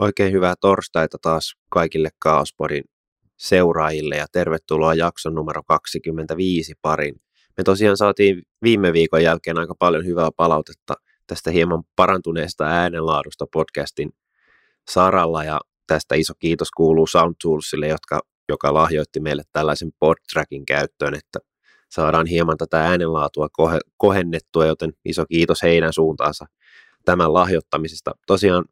Oikein hyvää torstaita taas kaikille Kaospodin seuraajille ja tervetuloa jakson numero 25 parin. Me tosiaan saatiin viime viikon jälkeen aika paljon hyvää palautetta tästä hieman parantuneesta äänenlaadusta podcastin saralla ja tästä iso kiitos kuuluu Soundtoolsille, jotka, joka lahjoitti meille tällaisen podtrackin käyttöön, että saadaan hieman tätä äänenlaatua kohennettua, joten iso kiitos heidän suuntaansa tämän lahjoittamisesta. Tosiaan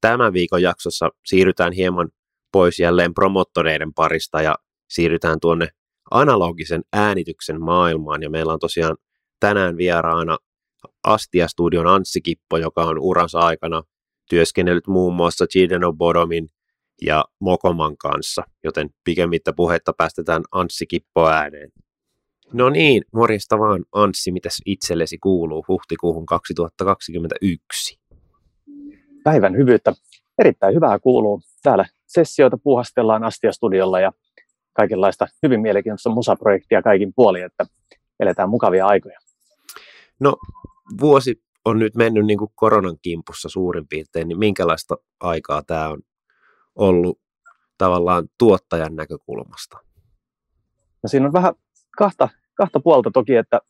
tämän viikon jaksossa siirrytään hieman pois jälleen promottoreiden parista ja siirrytään tuonne analogisen äänityksen maailmaan. Ja meillä on tosiaan tänään vieraana Astia-studion Anssi Kippo, joka on uransa aikana työskennellyt muun muassa Gideno Bodomin ja Mokoman kanssa, joten pikemmittä puhetta päästetään Anssi Kippo ääneen. No niin, morjesta vaan Anssi, mitäs itsellesi kuuluu huhtikuuhun 2021? Päivän hyvyyttä. Erittäin hyvää kuuluu. Täällä sessioita puuhastellaan Astia-studiolla ja kaikenlaista hyvin mielenkiintoista musaprojektia kaikin puolin, että eletään mukavia aikoja. No, vuosi on nyt mennyt niin kuin koronan kimpussa suurin piirtein, niin minkälaista aikaa tämä on ollut tavallaan tuottajan näkökulmasta? No siinä on vähän kahta, kahta puolta toki, että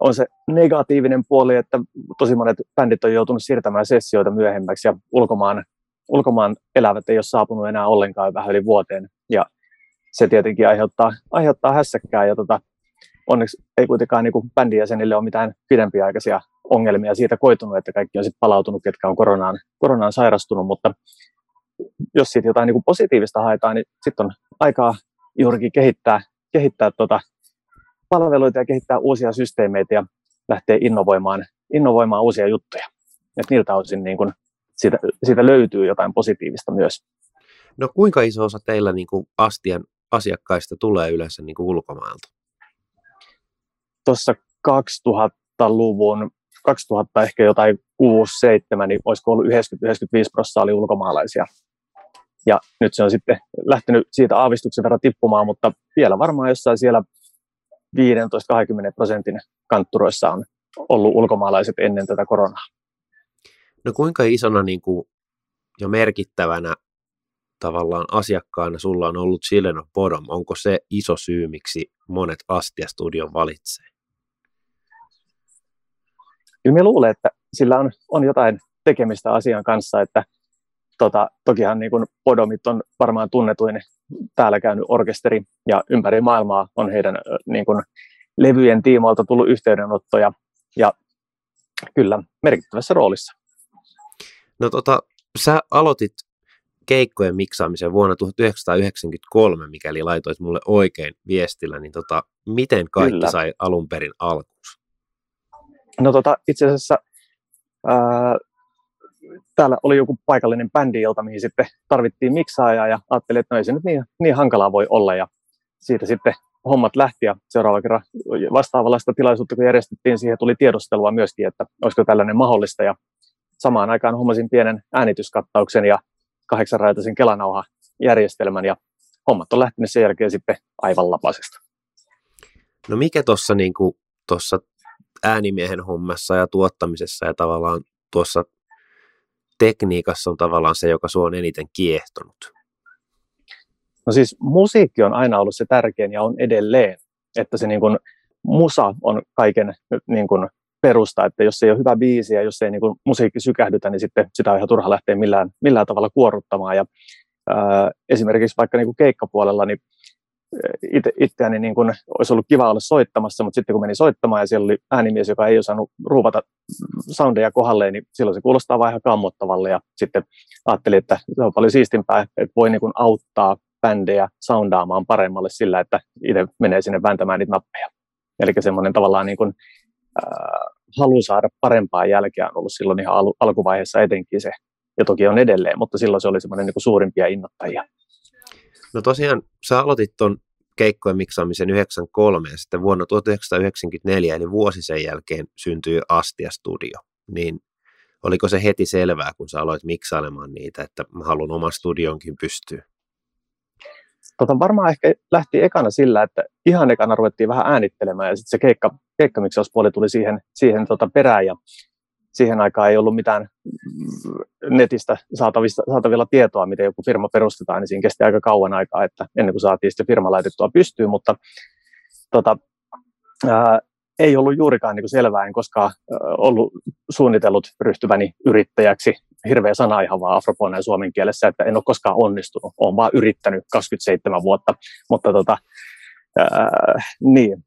on se negatiivinen puoli, että tosi monet bändit on joutunut siirtämään sessioita myöhemmäksi ja ulkomaan, ulkomaan elävät ei ole saapunut enää ollenkaan vähän yli vuoteen. Ja se tietenkin aiheuttaa, aiheuttaa hässäkkää ja tota, onneksi ei kuitenkaan niin bändin jäsenille ole mitään pidempiaikaisia ongelmia siitä koitunut, että kaikki on sitten palautunut, ketkä on koronaan, koronaan sairastunut, mutta jos siitä jotain niin positiivista haetaan, niin sitten on aikaa juurikin kehittää, kehittää tota palveluita ja kehittää uusia systeemeitä ja lähteä innovoimaan, innovoimaan uusia juttuja. Et niiltä osin niin kun siitä, siitä löytyy jotain positiivista myös. No kuinka iso osa teillä niin kuin Astian asiakkaista tulee yleensä niin kuin ulkomailta? Tuossa 2000-luvun, 2000 ehkä jotain 6-7, niin olisiko ollut 90-95 prosenttia oli ulkomaalaisia. Ja nyt se on sitten lähtenyt siitä aavistuksen verran tippumaan, mutta vielä varmaan jossain siellä 15-20 prosentin kantturoissa on ollut ulkomaalaiset ennen tätä koronaa. No kuinka isona niin kuin, ja merkittävänä tavallaan asiakkaana sulla on ollut Children of Bottom? Onko se iso syy, miksi monet Astia-studion valitsee? Kyllä minä luulen, että sillä on, on jotain tekemistä asian kanssa, että tota, tokihan niin kuin Podomit on varmaan tunnetuin täällä käynyt orkesteri ja ympäri maailmaa on heidän niin kuin, levyjen tiimoilta tullut yhteydenottoja ja kyllä merkittävässä roolissa. No tota, sä aloitit keikkojen miksaamisen vuonna 1993, mikäli laitoit mulle oikein viestillä, niin tota, miten kaikki Kyllä. sai alun perin alkuus? No tota, itse asiassa ää, täällä oli joku paikallinen bändi, jolta mihin sitten tarvittiin miksaajaa ja ajattelin, että no ei se nyt niin, niin hankalaa voi olla ja siitä sitten hommat lähti ja seuraava kerran vastaavallaista tilaisuutta, kun järjestettiin, siihen tuli tiedostelua myöskin, että olisiko tällainen mahdollista ja samaan aikaan hommasin pienen äänityskattauksen ja kahdeksanraitaisen kelanauha-järjestelmän ja hommat on lähtenyt sen jälkeen sitten aivan lapasesta. No mikä tuossa niin äänimiehen hommassa ja tuottamisessa ja tavallaan tuossa tekniikassa on tavallaan se, joka sinua on eniten kiehtonut? No siis musiikki on aina ollut se tärkein ja on edelleen, että se niin kuin, musa on kaiken niin kuin, perusta, että jos ei ole hyvä biisi ja jos ei niin kuin, musiikki sykähdytä, niin sitten sitä on ihan turha lähteä millään, millään tavalla kuorruttamaan. Ja, ää, esimerkiksi vaikka niin kuin keikkapuolella, niin itse, itseäni niin kuin olisi ollut kiva olla soittamassa, mutta sitten kun meni soittamaan ja siellä oli äänimies, joka ei osannut ruuvata soundeja kohdalleen, niin silloin se kuulostaa vaan ihan kammottavalle ja sitten ajattelin, että se on paljon siistimpää, että voi niin kuin auttaa bändejä soundaamaan paremmalle sillä, että itse menee sinne vääntämään niitä nappeja. Eli semmoinen tavallaan niin kuin, äh, halu saada parempaa jälkeä on ollut silloin ihan al- alkuvaiheessa etenkin se, ja toki on edelleen, mutta silloin se oli semmoinen niin kuin suurimpia innoittajia. No tosiaan, sä aloitit tuon keikkojen miksaamisen 93 ja sitten vuonna 1994, eli vuosi sen jälkeen, syntyi Astia Studio. Niin oliko se heti selvää, kun sä aloit miksailemaan niitä, että mä haluan oman studionkin pystyä? Tota, varmaan ehkä lähti ekana sillä, että ihan ekana ruvettiin vähän äänittelemään ja sitten se keikka, keikkamiksauspuoli tuli siihen, siihen tota perään ja siihen aikaan ei ollut mitään netistä saatavista, saatavilla tietoa, miten joku firma perustetaan, niin siinä kesti aika kauan aikaa, että ennen kuin saatiin sitten firma laitettua pystyyn, mutta tota, ää, ei ollut juurikaan niin kuin selvää, en koskaan ollut suunnitellut ryhtyväni yrittäjäksi. Hirveä sana ihan vaan afropuolen suomen kielessä, että en ole koskaan onnistunut. Olen vaan yrittänyt 27 vuotta, mutta tota, ää, niin,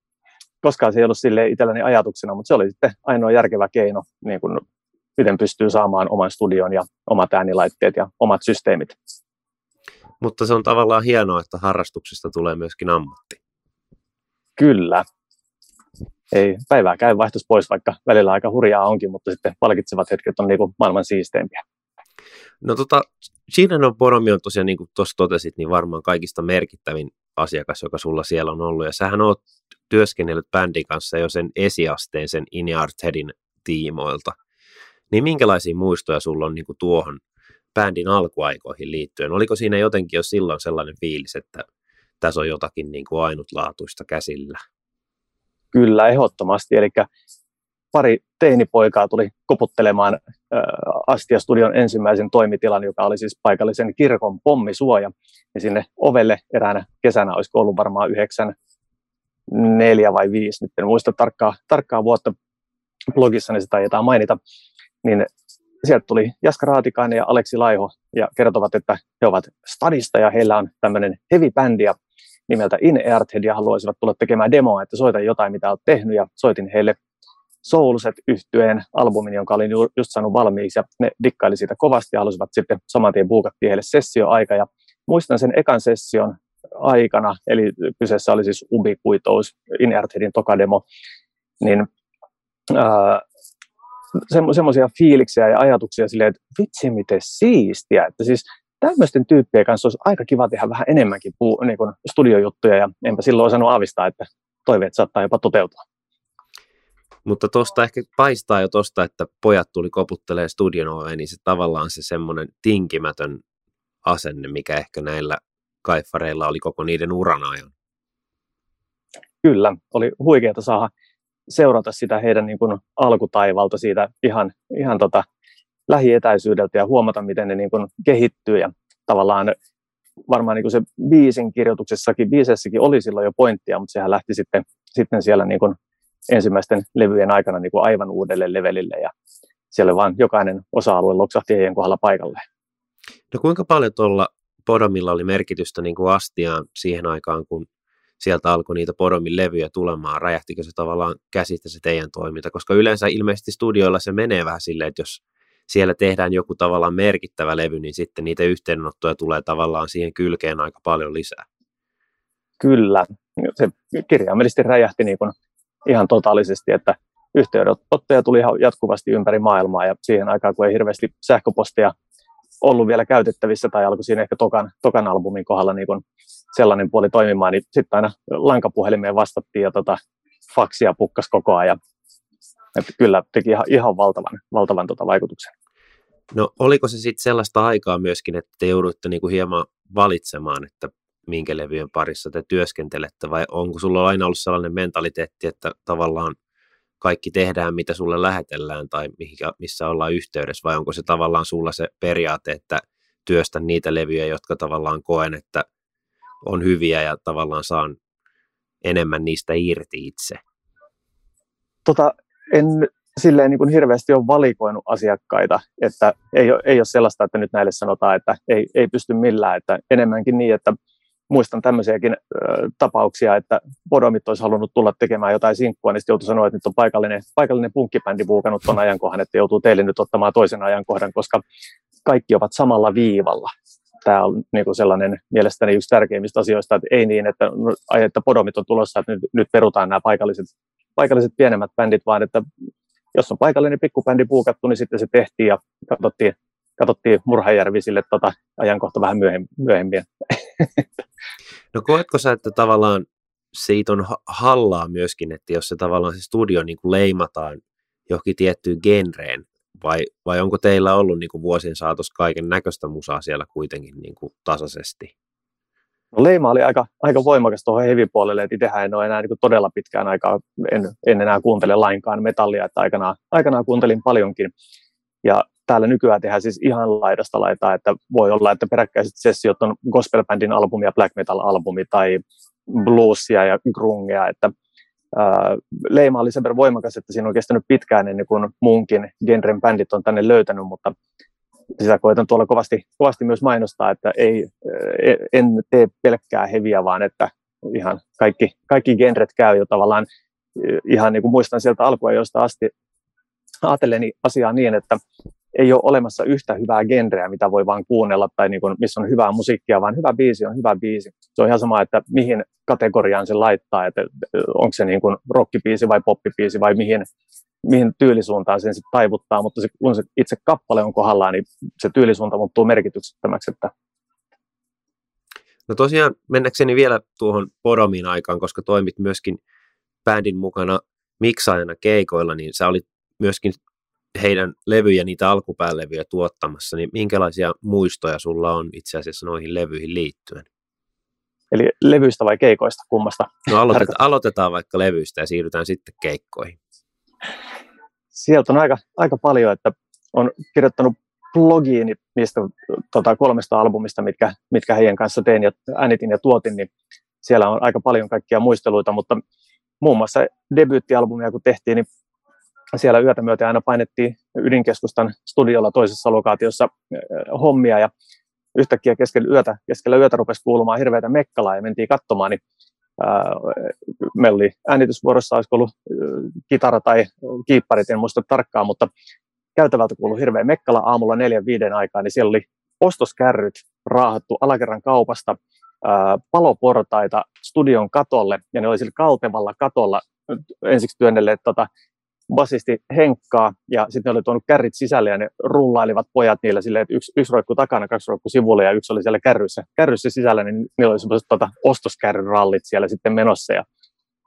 koskaan se ei ollut sille itselläni ajatuksena, mutta se oli sitten ainoa järkevä keino, niin kuin, miten pystyy saamaan oman studion ja omat äänilaitteet ja omat systeemit. Mutta se on tavallaan hienoa, että harrastuksesta tulee myöskin ammatti. Kyllä, ei päivää käy vaihtus pois, vaikka välillä aika hurjaa onkin, mutta sitten palkitsevat hetket on niin kuin maailman siisteimpiä. No tota, on Poromi on tosiaan, niin kuin tuossa totesit, niin varmaan kaikista merkittävin asiakas, joka sulla siellä on ollut. Ja sähän oot työskennellyt bändin kanssa jo sen esiasteen, sen Headin tiimoilta. Niin minkälaisia muistoja sulla on niin kuin tuohon bändin alkuaikoihin liittyen? Oliko siinä jotenkin jo silloin sellainen fiilis, että tässä on jotakin niin kuin ainutlaatuista käsillä? Kyllä, ehdottomasti. Eli pari teinipoikaa tuli koputtelemaan äh, Astia-studion ensimmäisen toimitilan, joka oli siis paikallisen kirkon pommisuoja. Ja sinne ovelle eräänä kesänä, olisiko ollut varmaan yhdeksän, neljä vai viisi, nyt en muista tarkkaa, tarkkaa vuotta blogissa, niin sitä ajetaan mainita, niin sieltä tuli Jaska Raatikainen ja Aleksi Laiho ja kertovat, että he ovat stadista ja heillä on tämmöinen heavy-bändi nimeltä In Earthhead ja haluaisivat tulla tekemään demoa, että soita jotain, mitä olet tehnyt ja soitin heille Soulset yhtyeen albumin, jonka olin just saanut valmiiksi ja ne dikkaili siitä kovasti ja halusivat sitten saman tien buukattiin heille sessioaika ja muistan sen ekan session aikana, eli kyseessä oli siis Ubiquitous In Earthheadin tokademo, niin semmoisia fiiliksiä ja ajatuksia silleen, että vitsi miten siistiä, että siis tämmöisten tyyppien kanssa olisi aika kiva tehdä vähän enemmänkin puu, niin kuin studiojuttuja ja enpä silloin osannut aavistaa, että toiveet saattaa jopa toteutua. Mutta tuosta ehkä paistaa jo tuosta, että pojat tuli koputtelee studion oveen, niin se tavallaan se semmoinen tinkimätön asenne, mikä ehkä näillä kaiffareilla oli koko niiden uran ajan. Kyllä, oli huikeaa saada seurata sitä heidän niin kuin alkutaivalta siitä ihan, ihan tota, lähietäisyydeltä ja huomata, miten ne niin kuin kehittyy ja tavallaan varmaan niin kuin se biisin kirjoituksessakin, biisessäkin oli silloin jo pointtia, mutta sehän lähti sitten, sitten siellä niin kuin ensimmäisten levyjen aikana niin kuin aivan uudelle levelille ja siellä vaan jokainen osa-alue loksahti heidän kohdalla paikalleen. No kuinka paljon tuolla Podomilla oli merkitystä niin kuin astiaan siihen aikaan, kun sieltä alkoi niitä Podomin levyjä tulemaan? Räjähtikö se tavallaan käsistä se teidän toiminta? Koska yleensä ilmeisesti studioilla se menee vähän silleen, että jos siellä tehdään joku tavallaan merkittävä levy, niin sitten niitä yhteydenottoja tulee tavallaan siihen kylkeen aika paljon lisää. Kyllä, se kirjaimellisesti räjähti niin kuin ihan totaalisesti, että yhteydenottoja tuli ihan jatkuvasti ympäri maailmaa ja siihen aikaan, kun ei hirveästi sähköpostia ollut vielä käytettävissä tai alkoi siinä ehkä tokan, tokan albumin kohdalla niin kuin sellainen puoli toimimaan, niin sitten aina lankapuhelimeen vastattiin ja tota, faksia pukkas koko ajan. Että kyllä teki ihan, ihan valtavan, valtavan tota vaikutuksen. No oliko se sitten sellaista aikaa myöskin, että te jouduitte niinku hieman valitsemaan, että minkä levyjen parissa te työskentelette, vai onko sulla aina ollut sellainen mentaliteetti, että tavallaan kaikki tehdään, mitä sulle lähetellään tai mihinkä, missä ollaan yhteydessä, vai onko se tavallaan sulla se periaate, että työstän niitä levyjä, jotka tavallaan koen, että on hyviä ja tavallaan saan enemmän niistä irti itse? Tota, en silleen niin kuin hirveästi ole valikoinut asiakkaita, että ei ole, ei ole sellaista, että nyt näille sanotaan, että ei, ei pysty millään, että enemmänkin niin, että muistan tämmöisiäkin ö, tapauksia, että Bodomit olisi halunnut tulla tekemään jotain sinkkua, niin sitten joutui sanoa, että nyt on paikallinen, paikallinen punkkibändi buukannut tuon ajankohan, että joutuu teille nyt ottamaan toisen ajankohdan, koska kaikki ovat samalla viivalla. Tämä on niin kuin sellainen mielestäni yksi tärkeimmistä asioista, että ei niin, että, no, että Podomit on tulossa, että nyt, nyt perutaan nämä paikalliset, paikalliset pienemmät bändit, vaan että jos on paikallinen pikkubändi puukattu, niin sitten se tehtiin ja katsottiin, katsottiin Murhajärvi sille tota, ajankohta vähän myöhemmin. No koetko sä, että tavallaan siitä on hallaa myöskin, että jos se tavallaan se studio niin kuin leimataan johonkin tiettyyn genreen, vai, vai onko teillä ollut niin kuin vuosien saatossa kaiken näköistä musaa siellä kuitenkin niin kuin tasaisesti? No leima oli aika, aika voimakas tuohon heavy-puolelle, että itsehän en ole enää niin todella pitkään aikaa, en, en enää kuuntele lainkaan metallia, että aikanaan, aikanaan kuuntelin paljonkin. Ja täällä nykyään tehdään siis ihan laidasta laitaa, että voi olla, että peräkkäiset sessiot on gospel-bändin albumi ja black metal-albumi tai bluesia ja grungea, että ää, leima oli sen verran voimakas, että siinä on kestänyt pitkään ennen kuin muunkin genren bändit on tänne löytänyt, mutta sitä koitan tuolla kovasti, kovasti myös mainostaa, että ei, e, en tee pelkkää heviä, vaan että ihan kaikki, kaikki genret käy jo tavallaan ihan niin kuin muistan sieltä alkuajoista asti ajatelleni asiaa niin, että ei ole olemassa yhtä hyvää genreä, mitä voi vaan kuunnella tai niin kuin, missä on hyvää musiikkia, vaan hyvä biisi on hyvä biisi. Se on ihan sama, että mihin kategoriaan se laittaa, että onko se niin kuin rockibiisi vai poppibiisi vai mihin, mihin tyylisuuntaan sen sitten taivuttaa, mutta se, kun se itse kappale on kohdallaan, niin se tyylisuunta muuttuu merkityksettömäksi. Että... No tosiaan, mennäkseni vielä tuohon Podomin aikaan, koska toimit myöskin bändin mukana miksaajana keikoilla, niin sä olit myöskin heidän levyjä, niitä alkupäälevyjä tuottamassa, niin minkälaisia muistoja sulla on itse asiassa noihin levyihin liittyen? Eli levyistä vai keikoista, kummasta? No aloitetaan, aloitetaan vaikka levyistä ja siirrytään sitten keikkoihin. Sieltä on aika, aika paljon, että on kirjoittanut blogiin niistä tota, kolmesta albumista, mitkä, mitkä heidän kanssa tein ja äänitin ja tuotin, niin siellä on aika paljon kaikkia muisteluita, mutta muun muassa debyyttialbumia kun tehtiin, niin siellä yötä myöten aina painettiin ydinkeskustan studiolla toisessa lokaatiossa hommia ja yhtäkkiä keskellä yötä, keskellä yötä rupesi kuulumaan hirveätä mekkalaa ja mentiin katsomaan, niin meillä oli äänitysvuorossa, olisiko ollut kitara tai kiipparit, en muista tarkkaan, mutta käytävältä kuului hirveä mekkala aamulla neljän viiden aikaa, niin siellä oli ostoskärryt raahattu alakerran kaupasta, paloportaita studion katolle, ja ne oli sillä kaltevalla katolla ensiksi työnnelleet tota, basisti Henkkaa, ja sitten ne oli tuonut kärrit sisälle, ja ne rullailivat pojat niillä silleen, että yksi, yksi roikku takana, kaksi roikku sivulle, ja yksi oli siellä kärryssä, kärryssä sisällä, niin niillä oli semmoiset tota, ostoskärryrallit siellä sitten menossa, ja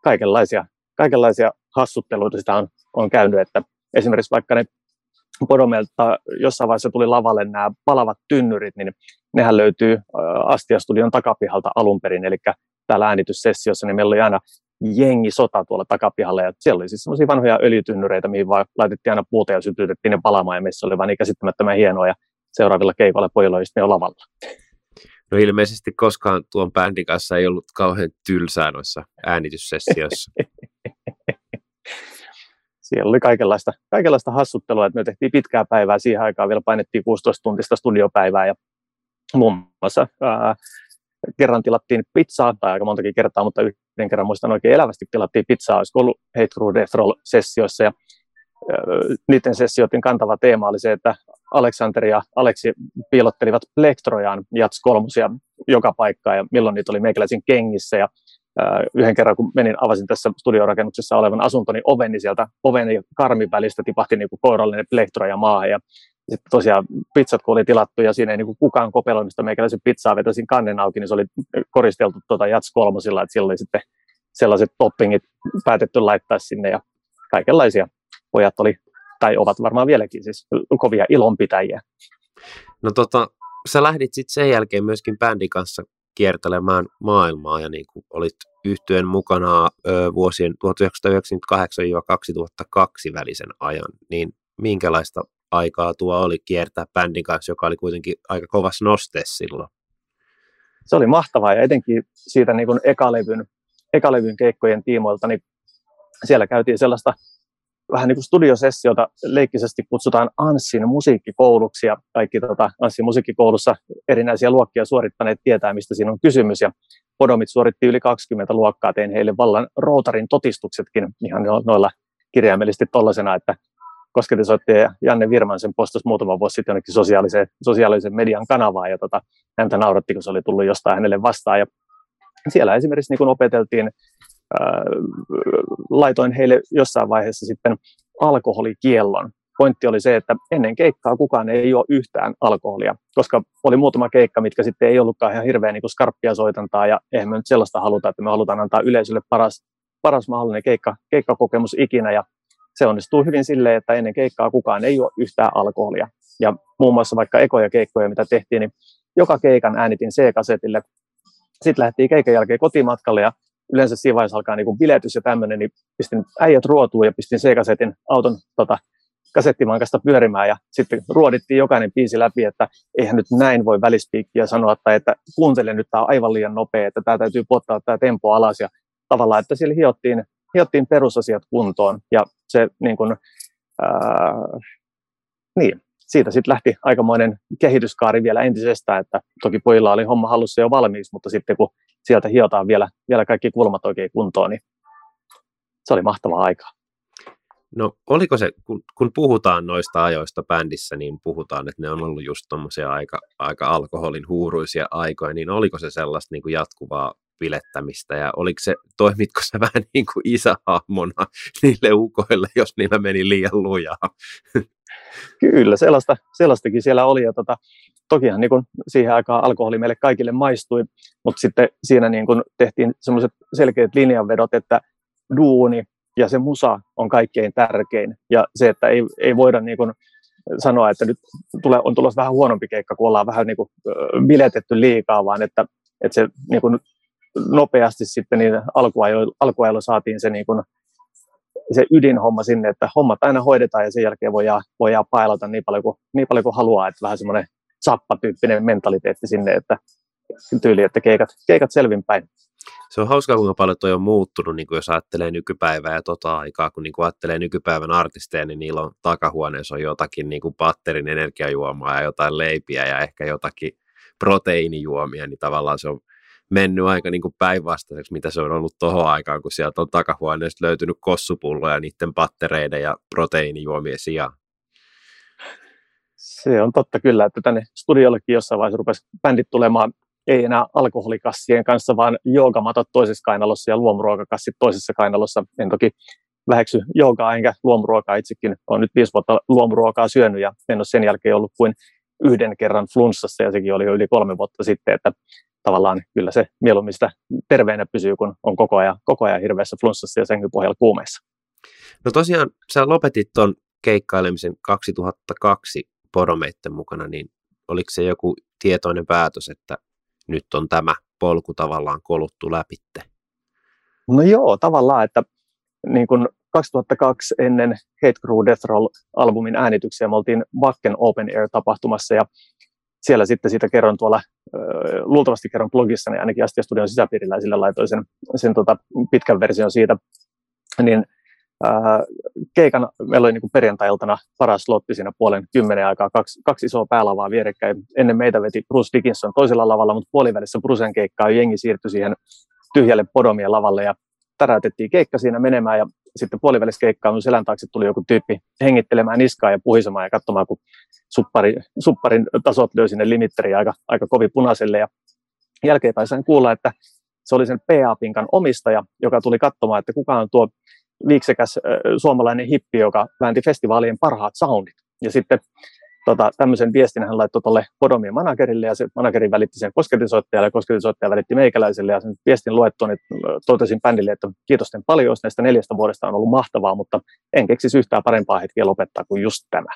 kaikenlaisia, kaikenlaisia hassutteluita sitä on, on käynyt, että esimerkiksi vaikka ne Podomelta jossain vaiheessa tuli lavalle nämä palavat tynnyrit, niin nehän löytyy Astia-studion takapihalta alun perin, eli täällä äänityssessiossa, niin meillä oli aina jengi sota tuolla takapihalla. Ja siellä oli siis semmoisia vanhoja öljytynnyreitä, mihin vaan laitettiin aina puuta ja sytytettiin ne palaamaan. Ja meissä oli vaan niin käsittämättömän hienoa. Ja seuraavilla keikoilla pojilla oli jo lavalla. No ilmeisesti koskaan tuon bändin kanssa ei ollut kauhean tylsää noissa äänityssessioissa. siellä oli kaikenlaista, kaikenlaista hassuttelua, että me tehtiin pitkää päivää siihen aikaan, vielä painettiin 16-tuntista studiopäivää ja muun muassa ää, kerran tilattiin pizzaa, tai aika montakin kertaa, mutta yhden kerran muistan oikein elävästi tilattiin pizzaa, olisiko ollut Hate Crew Death Roll-sessioissa, ja niiden sessioiden kantava teema oli se, että Aleksander ja Aleksi piilottelivat plektrojaan Jats kolmosia joka paikkaan, ja milloin niitä oli meikäläisin kengissä, ja yhden kerran, kun menin, avasin tässä studiorakennuksessa olevan asuntoni oven, niin sieltä oven ja karmin välistä tipahti niin kuin koirallinen plektroja maahan, ja sitten tosiaan pizzat, kun oli tilattu ja siinä ei niin kukaan kopeloinut sitä meikäläisen pizzaa, vetäisin kannen auki, niin se oli koristeltu tuota Jats kolmosilla, että sillä oli sitten sellaiset toppingit päätetty laittaa sinne ja kaikenlaisia pojat oli, tai ovat varmaan vieläkin siis kovia ilonpitäjiä. No tota, sä lähdit sitten sen jälkeen myöskin bändin kanssa kiertelemään maailmaa ja niin kuin olit yhtyen mukana ö, vuosien 1998-2002 välisen ajan, niin minkälaista aikaa tuo oli kiertää bändin kanssa, joka oli kuitenkin aika kovassa nosteessa silloin. Se oli mahtavaa ja etenkin siitä niin kuin ekalevyn, ekalevyn keikkojen tiimoilta, niin siellä käytiin sellaista vähän niin kuin studiosessiota leikkisesti kutsutaan Anssin musiikkikouluksi ja kaikki tota, Anssin musiikkikoulussa erinäisiä luokkia suorittaneet tietää, mistä siinä on kysymys ja Podomit suoritti yli 20 luokkaa, tein heille vallan rootarin totistuksetkin ihan noilla kirjaimellisesti tollasena, että kosketisoittaja ja Janne sen postas muutama vuosi sitten jonnekin sosiaalisen, sosiaalisen median kanavaan ja tota, häntä nauratti, kun se oli tullut jostain hänelle vastaan. Ja siellä esimerkiksi niin kun opeteltiin, ää, laitoin heille jossain vaiheessa sitten alkoholikiellon. Pointti oli se, että ennen keikkaa kukaan ei juo yhtään alkoholia, koska oli muutama keikka, mitkä sitten ei ollutkaan ihan hirveän niin skarppia soitantaa, ja eihän me nyt sellaista haluta, että me halutaan antaa yleisölle paras, paras mahdollinen keikka, keikkakokemus ikinä, ja se onnistuu hyvin silleen, että ennen keikkaa kukaan ei juo yhtään alkoholia. Ja muun muassa vaikka ekoja keikkoja, mitä tehtiin, niin joka keikan äänitin C-kasetille. Sitten lähtiin keikan jälkeen kotimatkalle ja yleensä siinä vaiheessa alkaa niin biletys ja tämmöinen, niin pistin äijät ruotuun ja pistin C-kasetin auton tota, kasettimankasta pyörimään. Ja sitten ruodittiin jokainen biisi läpi, että eihän nyt näin voi välispiikkiä sanoa, tai että kuuntele nyt, tämä on aivan liian nopea, että tämä täytyy pottaa tämä tempo alas. Ja tavallaan, että siellä hiottiin, hiottiin perusasiat kuntoon ja se niin kuin, ää, niin, siitä sitten lähti aikamoinen kehityskaari vielä entisestään, että toki pojilla oli homma hallussa jo valmiiksi, mutta sitten kun sieltä hiotaan vielä, vielä kaikki kulmat oikein kuntoon, niin se oli mahtavaa aikaa. No oliko se, kun, kun puhutaan noista ajoista bändissä, niin puhutaan, että ne on ollut just tuommoisia aika, aika alkoholin huuruisia aikoja, niin oliko se sellaista niin kuin jatkuvaa pilettämistä ja oliko se, toimitko se vähän niin kuin isähahmona niille ukoille, jos niillä meni liian lujaa? Kyllä, sellaista, sellaistakin siellä oli ja tota, tokihan niin kuin siihen aikaan alkoholi meille kaikille maistui, mutta sitten siinä niin kuin tehtiin semmoiset selkeät linjanvedot, että duuni ja se musa on kaikkein tärkein. Ja se, että ei, ei voida niin kuin sanoa, että nyt tule, on tulossa vähän huonompi keikka, kun ollaan vähän niin kuin biletetty liikaa, vaan että, että se niin nopeasti sitten niin alkuajoilla, alkuajoilla saatiin se, niin kuin, se ydinhomma sinne, että hommat aina hoidetaan ja sen jälkeen voidaan, voidaan pailata niin paljon, kuin, niin paljon kuin haluaa, että vähän semmoinen sappatyyppinen mentaliteetti sinne, että tyyli, että keikat, keikat selvinpäin. Se on hauskaa, kuinka paljon toi on muuttunut, niin kuin jos ajattelee nykypäivää ja tota aikaa, kun niin kuin ajattelee nykypäivän artisteja, niin niillä on takahuoneessa on jotakin niin kuin patterin energiajuomaa ja jotain leipiä ja ehkä jotakin proteiinijuomia, niin tavallaan se on mennyt aika niin päinvastaiseksi, mitä se on ollut tuohon aikaan, kun sieltä on takahuoneesta löytynyt kossupulloja niiden pattereiden ja proteiinijuomien sijaan. Se on totta kyllä, että tänne studiollekin jossain vaiheessa rupesi bändit tulemaan ei enää alkoholikassien kanssa, vaan joogamatot toisessa kainalossa ja luomuruokakassit toisessa kainalossa. En toki väheksy joogaa enkä luomuruokaa itsekin. Olen nyt viisi vuotta luomuruokaa syönyt ja en ole sen jälkeen ollut kuin yhden kerran flunssassa ja sekin oli jo yli kolme vuotta sitten, että tavallaan kyllä se mieluummin sitä terveenä pysyy, kun on koko ajan, koko ajan hirveässä flunssassa ja senkin pohjalla kuumeissa. No tosiaan, sä lopetit tuon keikkailemisen 2002 poromeitten mukana, niin oliko se joku tietoinen päätös, että nyt on tämä polku tavallaan koluttu läpitte? No joo, tavallaan, että niin kuin 2002 ennen Hate Crew Death Roll-albumin äänityksiä me oltiin Wacken Open Air-tapahtumassa ja siellä sitten siitä kerron tuolla, luultavasti kerron blogissani ainakin Astia Studion sisäpiirillä sillä laitoin sen, sen tota pitkän version siitä, niin keikan, meillä oli niin perjantai-iltana paras slotti siinä puolen kymmenen aikaa, kaksi, kaksi isoa päälavaa vierekkäin. Ennen meitä veti Bruce Dickinson toisella lavalla, mutta puolivälissä Brucen keikkaa. Jengi siirtyi siihen tyhjälle Podomien lavalle ja täräytettiin keikka siinä menemään ja sitten puolivälissä keikkaa mun selän taakse tuli joku tyyppi hengittelemään niskaa ja puhisemaan ja katsomaan, kun suppari, supparin tasot löi sinne limitteriin aika, aika kovin punaiselle ja jälkeen sain kuulla, että se oli sen PA-pinkan omistaja, joka tuli katsomaan, että kuka on tuo viiksekäs suomalainen hippi, joka väänti festivaalien parhaat soundit. Ja sitten tota, tämmöisen viestin hän laittoi tuolle Podomien managerille ja se manageri välitti sen kosketinsoittajalle ja kosketinsoittaja välitti meikäläiselle ja sen viestin luettua, niin totesin bändille, että kiitos paljon näistä neljästä vuodesta on ollut mahtavaa, mutta en keksisi yhtään parempaa hetkeä lopettaa kuin just tämä.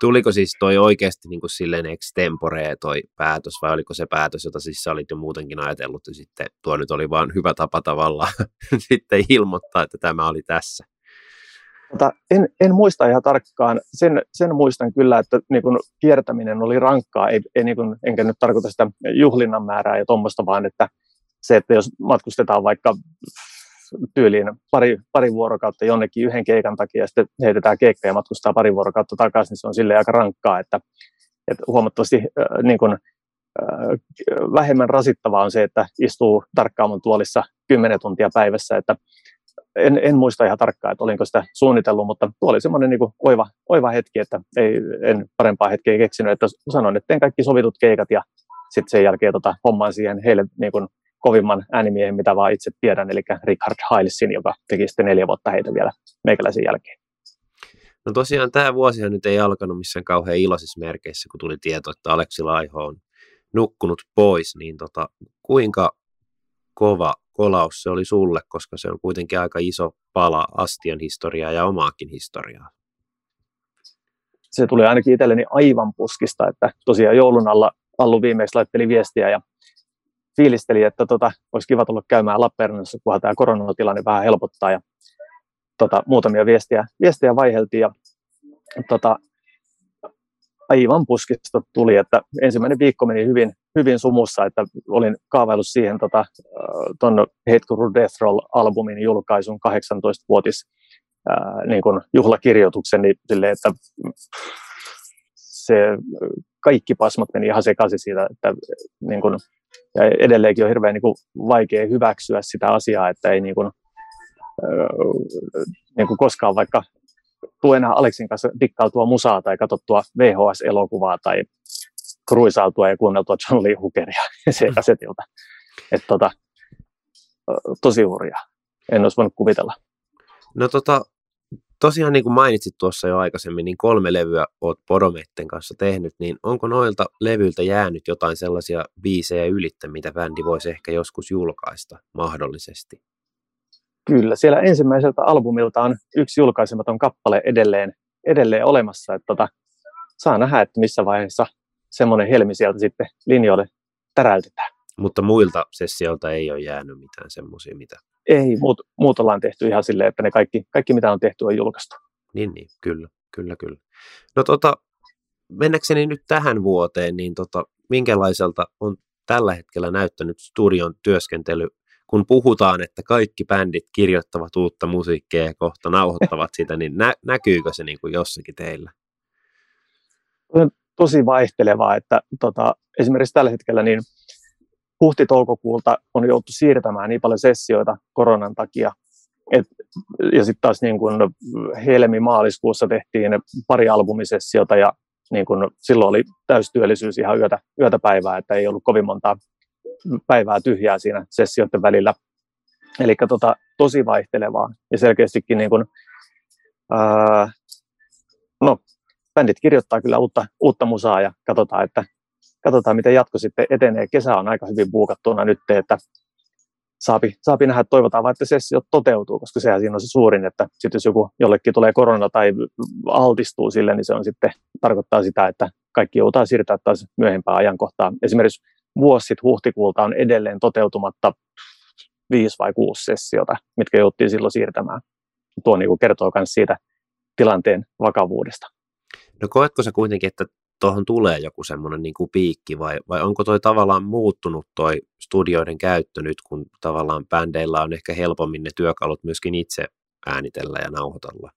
Tuliko siis toi oikeasti niin kuin silleen extempore toi päätös, vai oliko se päätös, jota siis sä olit jo muutenkin ajatellut, ja sitten tuo nyt oli vaan hyvä tapa tavallaan sitten ilmoittaa, että tämä oli tässä? Tota, en, en muista ihan tarkkaan. Sen, sen muistan kyllä, että niin kun kiertäminen oli rankkaa, ei, ei niin kun, enkä nyt tarkoita sitä juhlinnan määrää ja tuommoista, vaan että se, että jos matkustetaan vaikka tyyliin pari, pari vuorokautta jonnekin yhden keikan takia ja sitten heitetään keikka ja matkustaa pari vuorokautta takaisin, niin se on sille aika rankkaa, että, että huomattavasti äh, niin kuin, äh, vähemmän rasittavaa on se, että istuu tarkkaamon tuolissa kymmenen tuntia päivässä, että en, en muista ihan tarkkaan, että olinko sitä suunnitellut, mutta tuo oli semmoinen niin oiva, oiva hetki, että ei, en parempaa hetkeä keksinyt, että sanoin, että teen kaikki sovitut keikat ja sitten sen jälkeen tota, hommaan siihen heille niin kuin kovimman äänimiehen, mitä vaan itse tiedän, eli Richard Heilsin, joka teki sitten neljä vuotta heitä vielä meikäläisen jälkeen. No tosiaan tämä vuosihan nyt ei alkanut missään kauhean iloisissa merkeissä, kun tuli tieto, että Aleksi Laiho on nukkunut pois, niin tota, kuinka kova kolaus se oli sulle, koska se on kuitenkin aika iso pala Astian historiaa ja omaakin historiaa? Se tuli ainakin itselleni aivan puskista, että tosiaan joulun alla Allu viimeksi laitteli viestiä ja fiilisteli, että tota, olisi kiva tulla käymään Lappeenrannassa, kunhan tämä koronatilanne vähän helpottaa. Ja tota, muutamia viestiä, viestiä vaiheltiin ja tota, aivan puskista tuli, että ensimmäinen viikko meni hyvin, hyvin sumussa, että olin kaavaillut siihen tota, ton Hate Guru Death Roll-albumin julkaisun 18-vuotis ää, niin kuin juhlakirjoituksen, niin sille, että se kaikki pasmat meni ihan sekaisin siitä, että niin kuin, ja edelleenkin on hirveän niin kuin, vaikea hyväksyä sitä asiaa, että ei niin kuin, niin kuin koskaan vaikka tuu enää Aleksin kanssa dikkautua musaa tai katsottua VHS-elokuvaa tai kruisautua ja kuunneltua John Lee Hookeria se kasetilta. Että tota, tosi hurjaa. En olisi voinut kuvitella. No tota, tosiaan niin kuin mainitsit tuossa jo aikaisemmin, niin kolme levyä olet Podometten kanssa tehnyt, niin onko noilta levyiltä jäänyt jotain sellaisia biisejä ylittä, mitä bändi voisi ehkä joskus julkaista mahdollisesti? Kyllä, siellä ensimmäiseltä albumilta on yksi julkaisematon kappale edelleen, edelleen olemassa, että tota, saa nähdä, että missä vaiheessa semmoinen helmi sieltä sitten linjoille täräytetään. Mutta muilta sessioilta ei ole jäänyt mitään semmoisia, mitä... Ei, muut, muut ollaan tehty ihan silleen, että ne kaikki, kaikki mitä on tehty on julkaistu. Niin, niin, kyllä, kyllä, kyllä. No tota, mennäkseni nyt tähän vuoteen, niin tota, minkälaiselta on tällä hetkellä näyttänyt studion työskentely kun puhutaan, että kaikki bändit kirjoittavat uutta musiikkia ja kohta nauhoittavat sitä, niin nä- näkyykö se niin kuin jossakin teillä? Tosi vaihtelevaa, että tota, esimerkiksi tällä hetkellä niin huhti-toukokuulta on joutu siirtämään niin paljon sessioita koronan takia, et, ja sitten taas niin kun helmi-maaliskuussa tehtiin pari albumisessiota ja niin kun silloin oli täystyöllisyys ihan yötä, yötä päivää, että ei ollut kovin montaa päivää tyhjää siinä sessioiden välillä. Eli tota, tosi vaihtelevaa ja selkeästikin niin kuin, ää, no, bändit kirjoittaa kyllä uutta, uutta musaa ja katsotaan, että katsotaan, miten jatko sitten etenee. Kesä on aika hyvin buukattuna nyt, että saapi, saapi nähdä, toivotaan vaan, että sessio toteutuu, koska sehän siinä on se suurin, että sitten jos joku jollekin tulee korona tai altistuu sille, niin se on sitten, tarkoittaa sitä, että kaikki joutaa siirtää taas myöhempään ajankohtaan. Esimerkiksi vuosi sitten huhtikuulta on edelleen toteutumatta viisi vai kuusi sessiota, mitkä jouttiin silloin siirtämään. Tuo niin kertoo myös siitä tilanteen vakavuudesta. No koetko se kuitenkin, että tuohon tulee joku semmoinen niin kuin piikki vai, vai onko toi tavallaan muuttunut toi studioiden käyttö nyt, kun tavallaan bändeillä on ehkä helpommin ne työkalut myöskin itse äänitellä ja nauhoitella?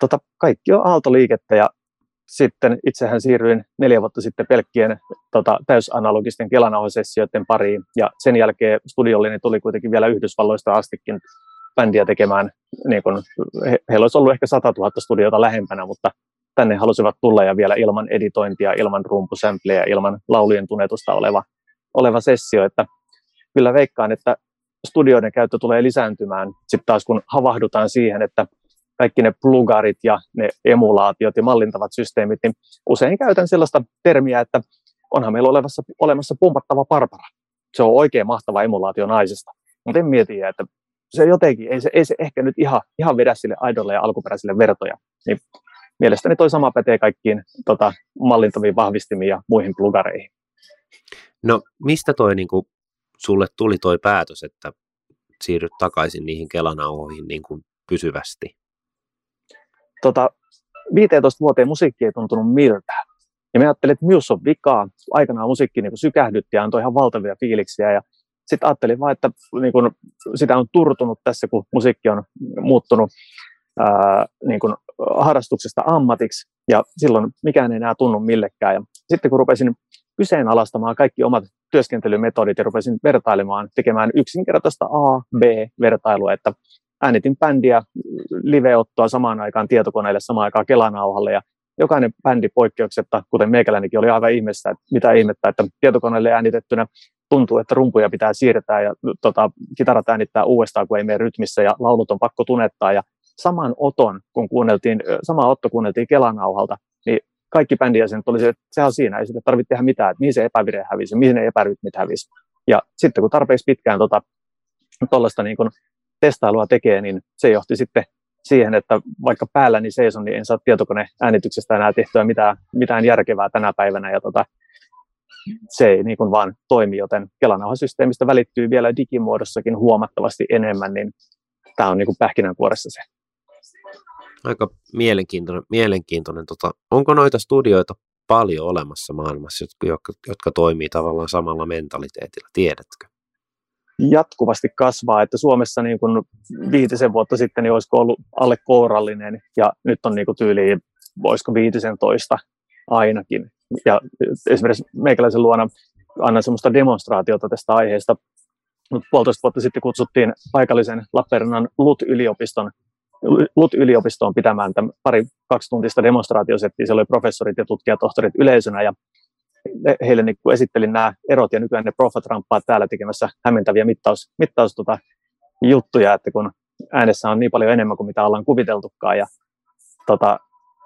Tota, kaikki on aaltoliikettä ja sitten itsehän siirryin neljä vuotta sitten pelkkien tota, täysanalogisten kelanauhasessioiden pariin, ja sen jälkeen studiollini tuli kuitenkin vielä Yhdysvalloista astikin bändiä tekemään, niin kun, he, heillä olisi ollut ehkä 100 000 studiota lähempänä, mutta tänne halusivat tulla ja vielä ilman editointia, ilman rumpusämpleä, ilman laulujen tunnetusta oleva, oleva sessio, että kyllä veikkaan, että studioiden käyttö tulee lisääntymään sitten taas kun havahdutaan siihen, että kaikki ne plugarit ja ne emulaatiot ja mallintavat systeemit, niin usein käytän sellaista termiä, että onhan meillä olevassa, olemassa pumpattava Barbara. Se on oikein mahtava emulaatio naisesta. Mutta en mieti, että se jotenkin, ei se, ei se ehkä nyt ihan, ihan vedä sille aidolle ja alkuperäisille vertoja. Niin mielestäni toi sama pätee kaikkiin tota, mallintaviin vahvistimiin ja muihin plugareihin. No mistä toi niin kuin, sulle tuli toi päätös, että siirryt takaisin niihin kelanauhoihin niin kuin pysyvästi? tota, 15 vuoteen musiikki ei tuntunut miltään. Ja me ajattelin, että myös on vikaa. Aikanaan musiikki niin sykähdytti ja antoi ihan valtavia fiiliksiä. Ja sitten ajattelin vaan, että niin kun, sitä on turtunut tässä, kun musiikki on muuttunut ää, niin kun, harrastuksesta ammatiksi. Ja silloin mikään ei enää tunnu millekään. Ja sitten kun rupesin kyseenalaistamaan kaikki omat työskentelymetodit ja rupesin vertailemaan, tekemään yksinkertaista A-B-vertailua, että äänitin bändiä liveottoa samaan aikaan tietokoneelle, samaan aikaan kelanauhalle ja jokainen bändi poikkeuksetta, kuten meikälänikin oli aivan ihmeessä, että mitä ihmettä, että tietokoneelle äänitettynä tuntuu, että rumpuja pitää siirtää ja tota, kitarat äänittää uudestaan, kun ei mene rytmissä ja laulut on pakko tunettaa ja saman oton, kun kuunneltiin, sama otto kuunneltiin kelanauhalta, niin kaikki bändijäsenet oli se, että se on siinä, ei sitä tarvitse tehdä mitään, että mihin se epävire hävisi, mihin ne epärytmit hävisi. Ja sitten kun tarpeeksi pitkään tuollaista tota, niin testailua tekee, niin se johti sitten siihen, että vaikka päälläni seison, niin en saa tietokoneäänityksestä enää tehtyä mitään, mitään järkevää tänä päivänä. Ja tota, se ei niin kuin vaan toimi, joten Kelanauhasysteemistä välittyy vielä digimuodossakin huomattavasti enemmän, niin tämä on niin kuin pähkinänkuoressa se. Aika mielenkiintoinen. mielenkiintoinen. Tota, onko noita studioita paljon olemassa maailmassa, jotka, jotka toimii tavallaan samalla mentaliteetillä, tiedätkö? Jatkuvasti kasvaa, että Suomessa niin kuin viitisen vuotta sitten niin olisiko ollut alle kourallinen ja nyt on niin kuin voisiko viitisen toista ainakin. Ja esimerkiksi meikäläisen luona annan semmoista demonstraatiota tästä aiheesta. Puolitoista vuotta sitten kutsuttiin paikallisen Lappeenrannan LUT-yliopiston LUT-yliopistoon pitämään tämän pari kaksituntista demonstraatiosettiä. Siellä oli professorit ja tutkijatohtorit yleisönä ja heille niin esittelin nämä erot ja nykyään ne profat ramppaa täällä tekemässä hämmentäviä mittaus, mittaus tota, juttuja, että kun äänessä on niin paljon enemmän kuin mitä ollaan kuviteltukaan ja tota,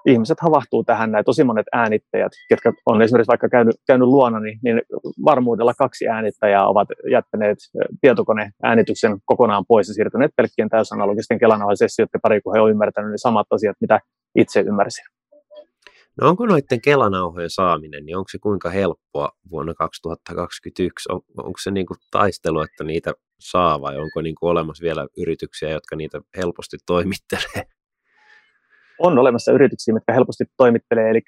ihmiset havahtuu tähän, näin tosi monet äänittäjät, ketkä on esimerkiksi vaikka käynyt, käynyt luona, niin, niin varmuudella kaksi äänittäjää ovat jättäneet tietokoneäänityksen kokonaan pois ja siirtyneet pelkkien täysanalogisten kelanauhasessioiden pari, kun he ovat ymmärtäneet ne samat asiat, mitä itse ymmärsin. No onko noiden kelanauhojen saaminen, niin onko se kuinka helppoa vuonna 2021? On, onko se niin kuin taistelu, että niitä saa vai onko niin kuin olemassa vielä yrityksiä, jotka niitä helposti toimittelee? On olemassa yrityksiä, mitkä helposti toimittelee, eli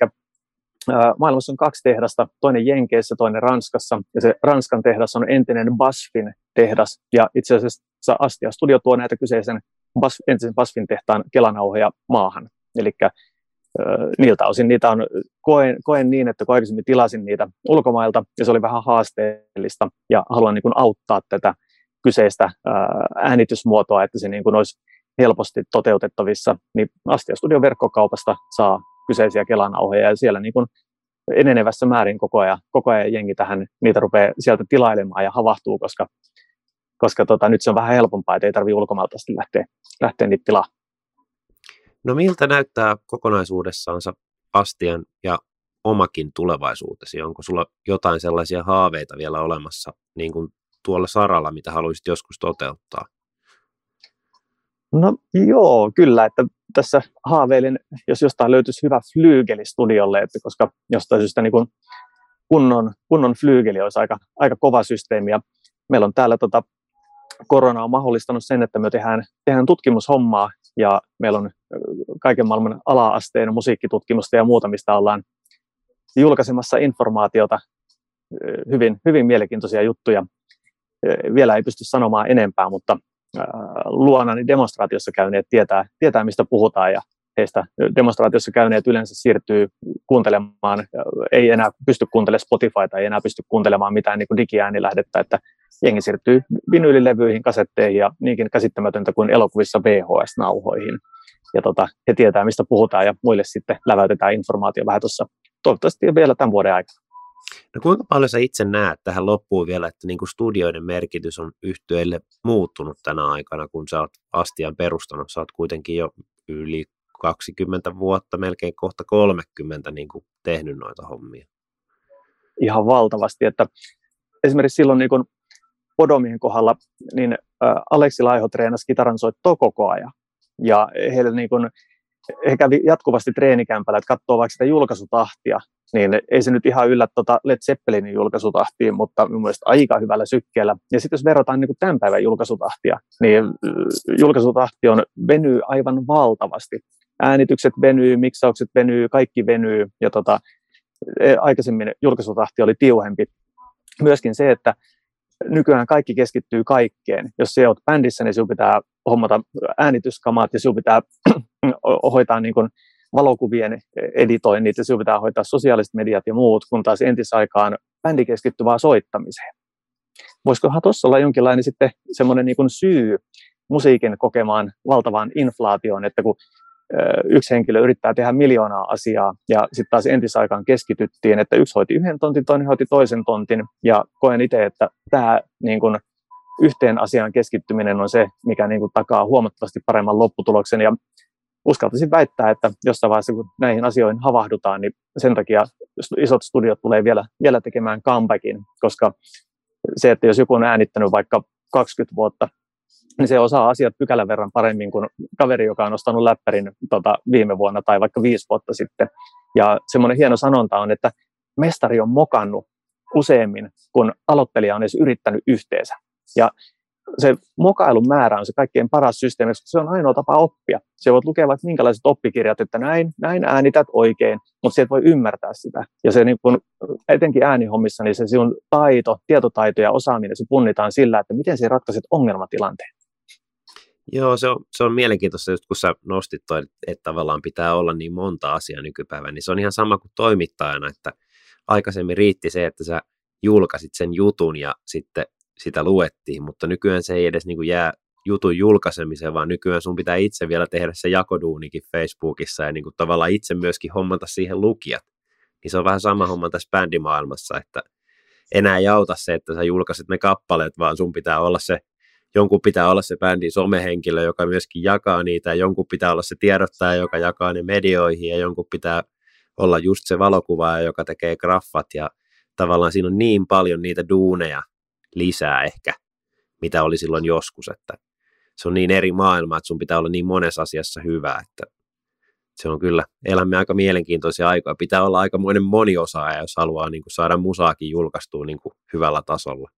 maailmassa on kaksi tehdasta, toinen Jenkeissä, toinen Ranskassa, ja se Ranskan tehdas on entinen Basfin tehdas, ja itse asiassa Astia Studio tuo näitä kyseisen Bas, entisen Basfin tehtaan kelanauhoja maahan, eli niiltä osin niitä on, koen, koen niin, että kun aikaisemmin tilasin niitä ulkomailta, ja se oli vähän haasteellista, ja haluan niin kuin auttaa tätä kyseistä äänitysmuotoa, että se niin kuin olisi helposti toteutettavissa, niin Astia Studion verkkokaupasta saa kyseisiä Kelanauhoja ja siellä niin kuin enenevässä määrin koko ajan, koko ajan jengi tähän, niitä rupeaa sieltä tilailemaan ja havahtuu, koska, koska tota, nyt se on vähän helpompaa, että ei tarvitse ulkomailta lähteä, lähteä niitä tilaa. No miltä näyttää kokonaisuudessaansa Astian ja omakin tulevaisuutesi? Onko sulla jotain sellaisia haaveita vielä olemassa niin kuin tuolla saralla, mitä haluaisit joskus toteuttaa? No joo, kyllä, että tässä haaveilin, jos jostain löytyisi hyvä flyygeli studiolle, että koska jostain syystä niin kun kunnon, kunnon flyygeli olisi aika, aika kova systeemi. Ja meillä on täällä tota, korona on mahdollistanut sen, että me tehdään, tehdään tutkimushommaa ja meillä on kaiken maailman ala-asteen musiikkitutkimusta ja muuta, mistä ollaan julkaisemassa informaatiota, hyvin, hyvin mielenkiintoisia juttuja. Vielä ei pysty sanomaan enempää, mutta luonani demonstraatiossa käyneet tietää, tietää, mistä puhutaan ja heistä demonstraatiossa käyneet yleensä siirtyy kuuntelemaan, ei enää pysty kuuntelemaan Spotifyta, ei enää pysty kuuntelemaan mitään niin digiäänilähdettä, että jengi siirtyy vinyylilevyihin, kasetteihin ja niinkin käsittämätöntä kuin elokuvissa VHS-nauhoihin. Ja tota, he tietää, mistä puhutaan ja muille sitten läväytetään informaatio vähän tuossa toivottavasti vielä tämän vuoden aikana. No kuinka paljon sä itse näet tähän loppuun vielä, että niin kuin studioiden merkitys on yhtyeille muuttunut tänä aikana, kun sä oot Astian perustanut, sä oot kuitenkin jo yli 20 vuotta, melkein kohta 30 niin kuin tehnyt noita hommia? Ihan valtavasti, että esimerkiksi silloin niin Podomien kohdalla, niin Aleksi Laiho treenasi kitaransoittoa koko ajan. Ja heille niin kuin, he kävi jatkuvasti treenikämpällä, että katsoo vaikka sitä julkaisutahtia, niin ei se nyt ihan yllä tuota Led Zeppelinin julkaisutahtiin, mutta mielestäni aika hyvällä sykkeellä. Ja sitten jos verrataan niin kuin tämän päivän julkaisutahtia, niin julkaisutahti on venyy aivan valtavasti. Äänitykset venyy, miksaukset venyy, kaikki venyy, ja tota, e, aikaisemmin julkaisutahti oli tiuhempi. Myöskin se, että nykyään kaikki keskittyy kaikkeen. Jos se olet bändissä, niin sinun pitää hommata äänityskamaat ja sinun pitää hoitaa niin kuin valokuvien editoinnit ja sinun pitää hoitaa sosiaaliset mediat ja muut, kun taas entisaikaan bändi keskittyy vaan soittamiseen. Voisikohan tuossa olla jonkinlainen sitten semmoinen niin kuin syy musiikin kokemaan valtavaan inflaatioon, että kun yksi henkilö yrittää tehdä miljoonaa asiaa ja sitten taas entisaikaan keskityttiin, että yksi hoiti yhden tontin, toinen hoiti toisen tontin ja koen itse, että tämä niin kuin yhteen asiaan keskittyminen on se, mikä niin kuin takaa huomattavasti paremman lopputuloksen ja uskaltaisin väittää, että jossain vaiheessa kun näihin asioihin havahdutaan, niin sen takia isot studiot tulee vielä, vielä tekemään comebackin, koska se, että jos joku on äänittänyt vaikka 20 vuotta, niin se osaa asiat pykälän verran paremmin kuin kaveri, joka on ostanut läppärin tota, viime vuonna tai vaikka viisi vuotta sitten. Ja semmoinen hieno sanonta on, että mestari on mokannut useammin, kun aloittelija on edes yrittänyt yhteensä. Ja se mokailun määrä on se kaikkein paras systeemi, koska se on ainoa tapa oppia. Se voit lukea vaikka minkälaiset oppikirjat, että näin, näin äänität oikein, mutta sieltä voi ymmärtää sitä. Ja se niin kun, etenkin äänihommissa, niin se sinun taito, tietotaito ja osaaminen, se punnitaan sillä, että miten sä ratkaiset ongelmatilanteen. Joo, se on, se on mielenkiintoista, just kun sä nostit toi, että tavallaan pitää olla niin monta asiaa nykypäivänä, niin se on ihan sama kuin toimittajana, että aikaisemmin riitti se, että sä julkaisit sen jutun ja sitten sitä luettiin, mutta nykyään se ei edes niin kuin jää jutun julkaisemiseen, vaan nykyään sun pitää itse vielä tehdä se jakoduunikin Facebookissa ja niin kuin tavallaan itse myöskin hommata siihen lukijat. Niin se on vähän sama homma tässä bändimaailmassa, että enää ei auta se, että sä julkaiset ne kappaleet, vaan sun pitää olla se, jonkun pitää olla se bändin somehenkilö, joka myöskin jakaa niitä, ja jonkun pitää olla se tiedottaja, joka jakaa ne medioihin, ja jonkun pitää olla just se valokuvaaja, joka tekee graffat, ja tavallaan siinä on niin paljon niitä duuneja, lisää ehkä, mitä oli silloin joskus, että se on niin eri maailma, että sun pitää olla niin monessa asiassa hyvä, että se on kyllä, elämme aika mielenkiintoisia aikoja. Pitää olla aika monen moniosaaja, jos haluaa niin kuin saada musaakin julkaistua niin kuin hyvällä tasolla.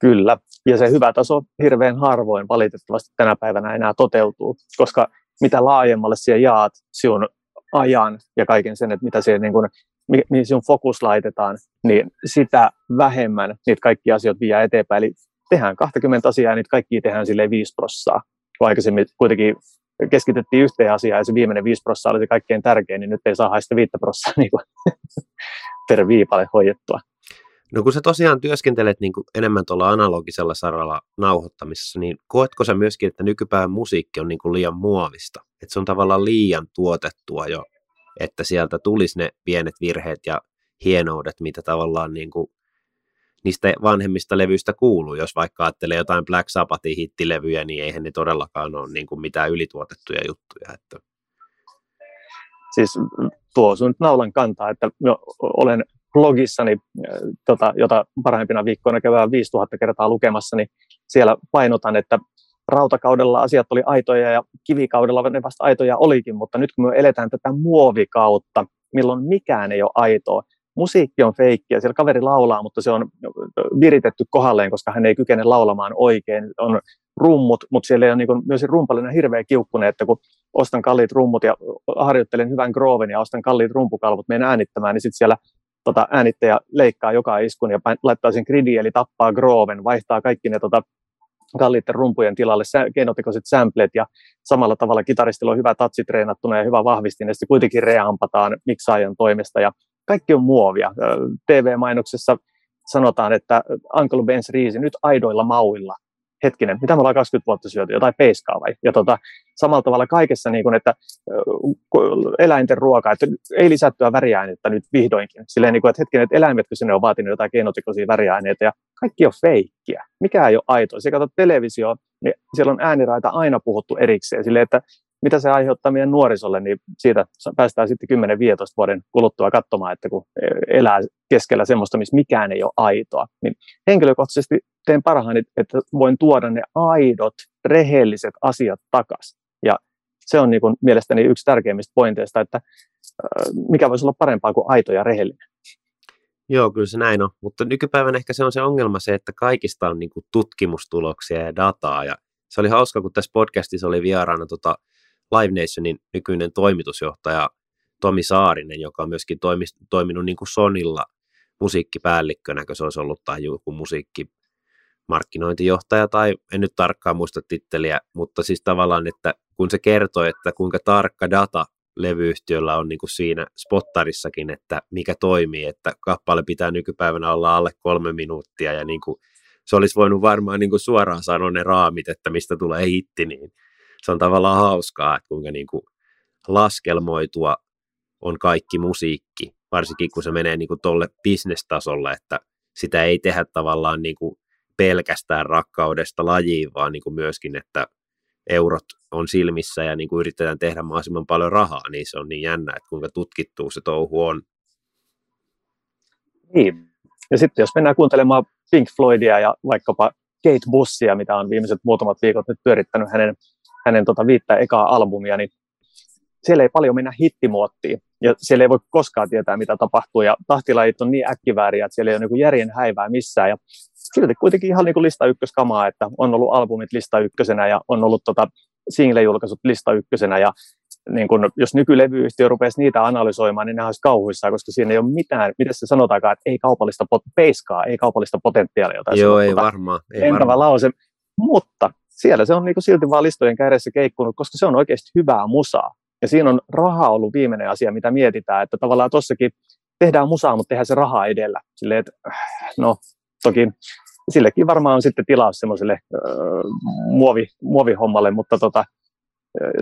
Kyllä, ja se hyvä taso hirveän harvoin valitettavasti tänä päivänä enää toteutuu, koska mitä laajemmalle siellä jaat sinun ajan ja kaiken sen, että mitä siellä niin mihin sinun fokus laitetaan, niin sitä vähemmän niitä kaikki asioita vie eteenpäin. Eli tehdään 20 asiaa ja niitä kaikki tehdään sille 5 prossaa. Kun aikaisemmin kuitenkin keskityttiin yhteen asiaan ja se viimeinen 5 prossaa oli se kaikkein tärkein, niin nyt ei saa sitä 5 prossaa niin kuin per viipale hoidettua. No kun sä tosiaan työskentelet niin enemmän tuolla analogisella saralla nauhoittamisessa, niin koetko sä myöskin, että nykypäivän musiikki on niin liian muovista? Että se on tavallaan liian tuotettua jo että sieltä tulisi ne pienet virheet ja hienoudet, mitä tavallaan niin kuin niistä vanhemmista levyistä kuuluu. Jos vaikka ajattelee jotain Black Sabbathin hittilevyjä, niin eihän ne todellakaan ole niin kuin mitään ylituotettuja juttuja. Että... Siis tuo sun naulan kantaa, että olen blogissani, tota, jota parhaimpina viikkoina käydään 5000 kertaa lukemassa, niin siellä painotan, että rautakaudella asiat oli aitoja ja kivikaudella ne vasta aitoja olikin, mutta nyt kun me eletään tätä muovikautta, milloin mikään ei ole aitoa, musiikki on feikkiä, siellä kaveri laulaa, mutta se on viritetty kohdalleen, koska hän ei kykene laulamaan oikein, on rummut, mutta siellä ei ole niin myös rumpalina hirveä kiukkune, että kun ostan kalliit rummut ja harjoittelen hyvän grooven ja ostan kalliit rumpukalvot menen äänittämään, niin sitten siellä tota, äänittäjä leikkaa joka iskun ja laittaa sen gridi, eli tappaa grooven, vaihtaa kaikki ne tota, kalliitten rumpujen tilalle keinotekoiset samplet ja samalla tavalla kitaristilla on hyvä tatsi treenattuna ja hyvä vahvistin ja sitten kuitenkin reampataan miksaajan toimesta ja kaikki on muovia. TV-mainoksessa sanotaan, että Uncle Ben's riisi nyt aidoilla mauilla hetkinen, mitä me ollaan 20 vuotta syöty, jotain peiskaa vai? Ja tota, samalla tavalla kaikessa, niin kuin, että eläinten ruokaa, että ei lisättyä väriainetta nyt vihdoinkin. Silleen, niin kuin, että hetkinen, että eläimetkö sinne on vaatinut jotain keinotekoisia väriaineita ja kaikki on feikkiä. Mikä ei ole aitoa. Se katsot televisio, niin siellä on ääniraita aina puhuttu erikseen. Silleen, että mitä se aiheuttaa meidän nuorisolle, niin siitä päästään sitten 10-15 vuoden kuluttua katsomaan, että kun elää keskellä semmoista, missä mikään ei ole aitoa. Niin henkilökohtaisesti teen parhaani, että voin tuoda ne aidot, rehelliset asiat takaisin. Ja se on niin kuin mielestäni yksi tärkeimmistä pointeista, että mikä voisi olla parempaa kuin aito ja rehellinen. Joo, kyllä se näin on. Mutta nykypäivänä ehkä se on se ongelma se, että kaikista on niin kuin tutkimustuloksia ja dataa. Ja se oli hauska, kun tässä podcastissa oli vieraana tota Live Nationin nykyinen toimitusjohtaja Tomi Saarinen, joka on myöskin toimi, toiminut niin kuin Sonilla musiikkipäällikkönä, kun se olisi ollut tai joku musiikkimarkkinointijohtaja, tai en nyt tarkkaan muista titteliä, mutta siis tavallaan, että kun se kertoi, että kuinka tarkka data levyyhtiöllä on niin kuin siinä spottarissakin, että mikä toimii, että kappale pitää nykypäivänä olla alle kolme minuuttia ja niin kuin, se olisi voinut varmaan niin kuin suoraan sanoa ne raamit, että mistä tulee hitti, niin se on tavallaan hauskaa, että kuinka niin kuin laskelmoitua on kaikki musiikki, varsinkin kun se menee niin kuin tolle bisnestasolle, että sitä ei tehdä tavallaan niin kuin pelkästään rakkaudesta lajiin, vaan niin kuin myöskin, että eurot on silmissä ja niin kuin yritetään tehdä mahdollisimman paljon rahaa, niin se on niin jännä, että kuinka tutkittuu se touhu on. Niin. Ja sitten jos mennään kuuntelemaan Pink Floydia ja vaikkapa Kate Bussia, mitä on viimeiset muutamat viikot nyt pyörittänyt hänen hänen tota viittä ekaa albumia, niin siellä ei paljon mennä hittimuottiin. ja siellä ei voi koskaan tietää, mitä tapahtuu, ja tahtilajit on niin äkkivääriä, että siellä ei ole niin järjen häivää missään, ja silti kuitenkin ihan niin kuin lista ykköskamaa, että on ollut albumit lista ykkösenä, ja on ollut tota single-julkaisut lista ykkösenä, ja niin kun, jos nykylevyyhtiö rupesi niitä analysoimaan, niin ne olisi kauhuissaan, koska siinä ei ole mitään, miten se sanotaankaan, että ei kaupallista pot- peiskaa, ei kaupallista potentiaalia. Tai Joo, ei varmaan. Ei varmaan. lause, mutta siellä se on niin silti vaan listojen kädessä keikkunut, koska se on oikeasti hyvää musaa. Ja siinä on raha ollut viimeinen asia, mitä mietitään, että tavallaan tuossakin tehdään musaa, mutta tehdään se raha edellä. Silleen, että no, toki sillekin varmaan on sitten tilaus semmoiselle äh, muovi, muovihommalle, mutta tota,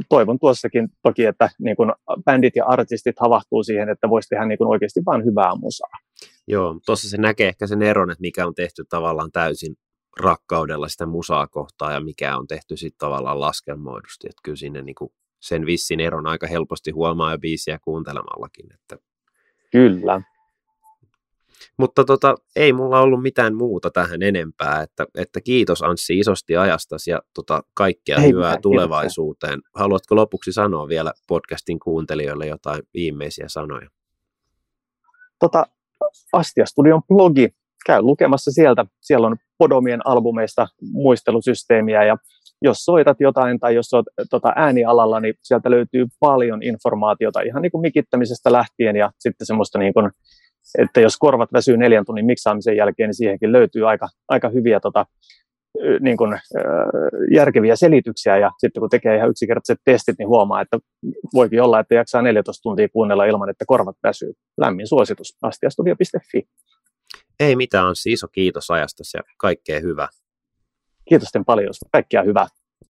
toivon tuossakin toki, että niin kun bändit ja artistit havahtuu siihen, että voisi tehdä niin kun oikeasti vain hyvää musaa. Joo, tuossa se näkee ehkä sen eron, että mikä on tehty tavallaan täysin rakkaudella sitä musaa kohtaa ja mikä on tehty sitten tavallaan laskelmoidusti. Että kyllä sinne niin sen vissin eron aika helposti huomaa jo biisiä kuuntelemallakin. Että... Kyllä. Mutta tota, ei mulla ollut mitään muuta tähän enempää, että, että kiitos Anssi isosti ajastasi ja tota, kaikkea ei hyvää mitään, tulevaisuuteen. Kiitoksia. Haluatko lopuksi sanoa vielä podcastin kuuntelijoille jotain viimeisiä sanoja? Tota, Astia Studion blogi, käy lukemassa sieltä. Siellä on Podomien albumeista muistelusysteemiä ja jos soitat jotain tai jos olet tota, äänialalla, niin sieltä löytyy paljon informaatiota ihan niin kuin mikittämisestä lähtien ja sitten semmoista niin kuin, että jos korvat väsyy neljän tunnin miksaamisen jälkeen, niin siihenkin löytyy aika, aika hyviä tota, niin kuin, järkeviä selityksiä ja sitten kun tekee ihan yksinkertaiset testit, niin huomaa, että voikin olla, että jaksaa 14 tuntia kuunnella ilman, että korvat väsyy. Lämmin suositus, astiastudio.fi. Ei mitään, on iso kiitos ajasta ja kaikkea hyvää. Kiitos paljon, kaikkea hyvää.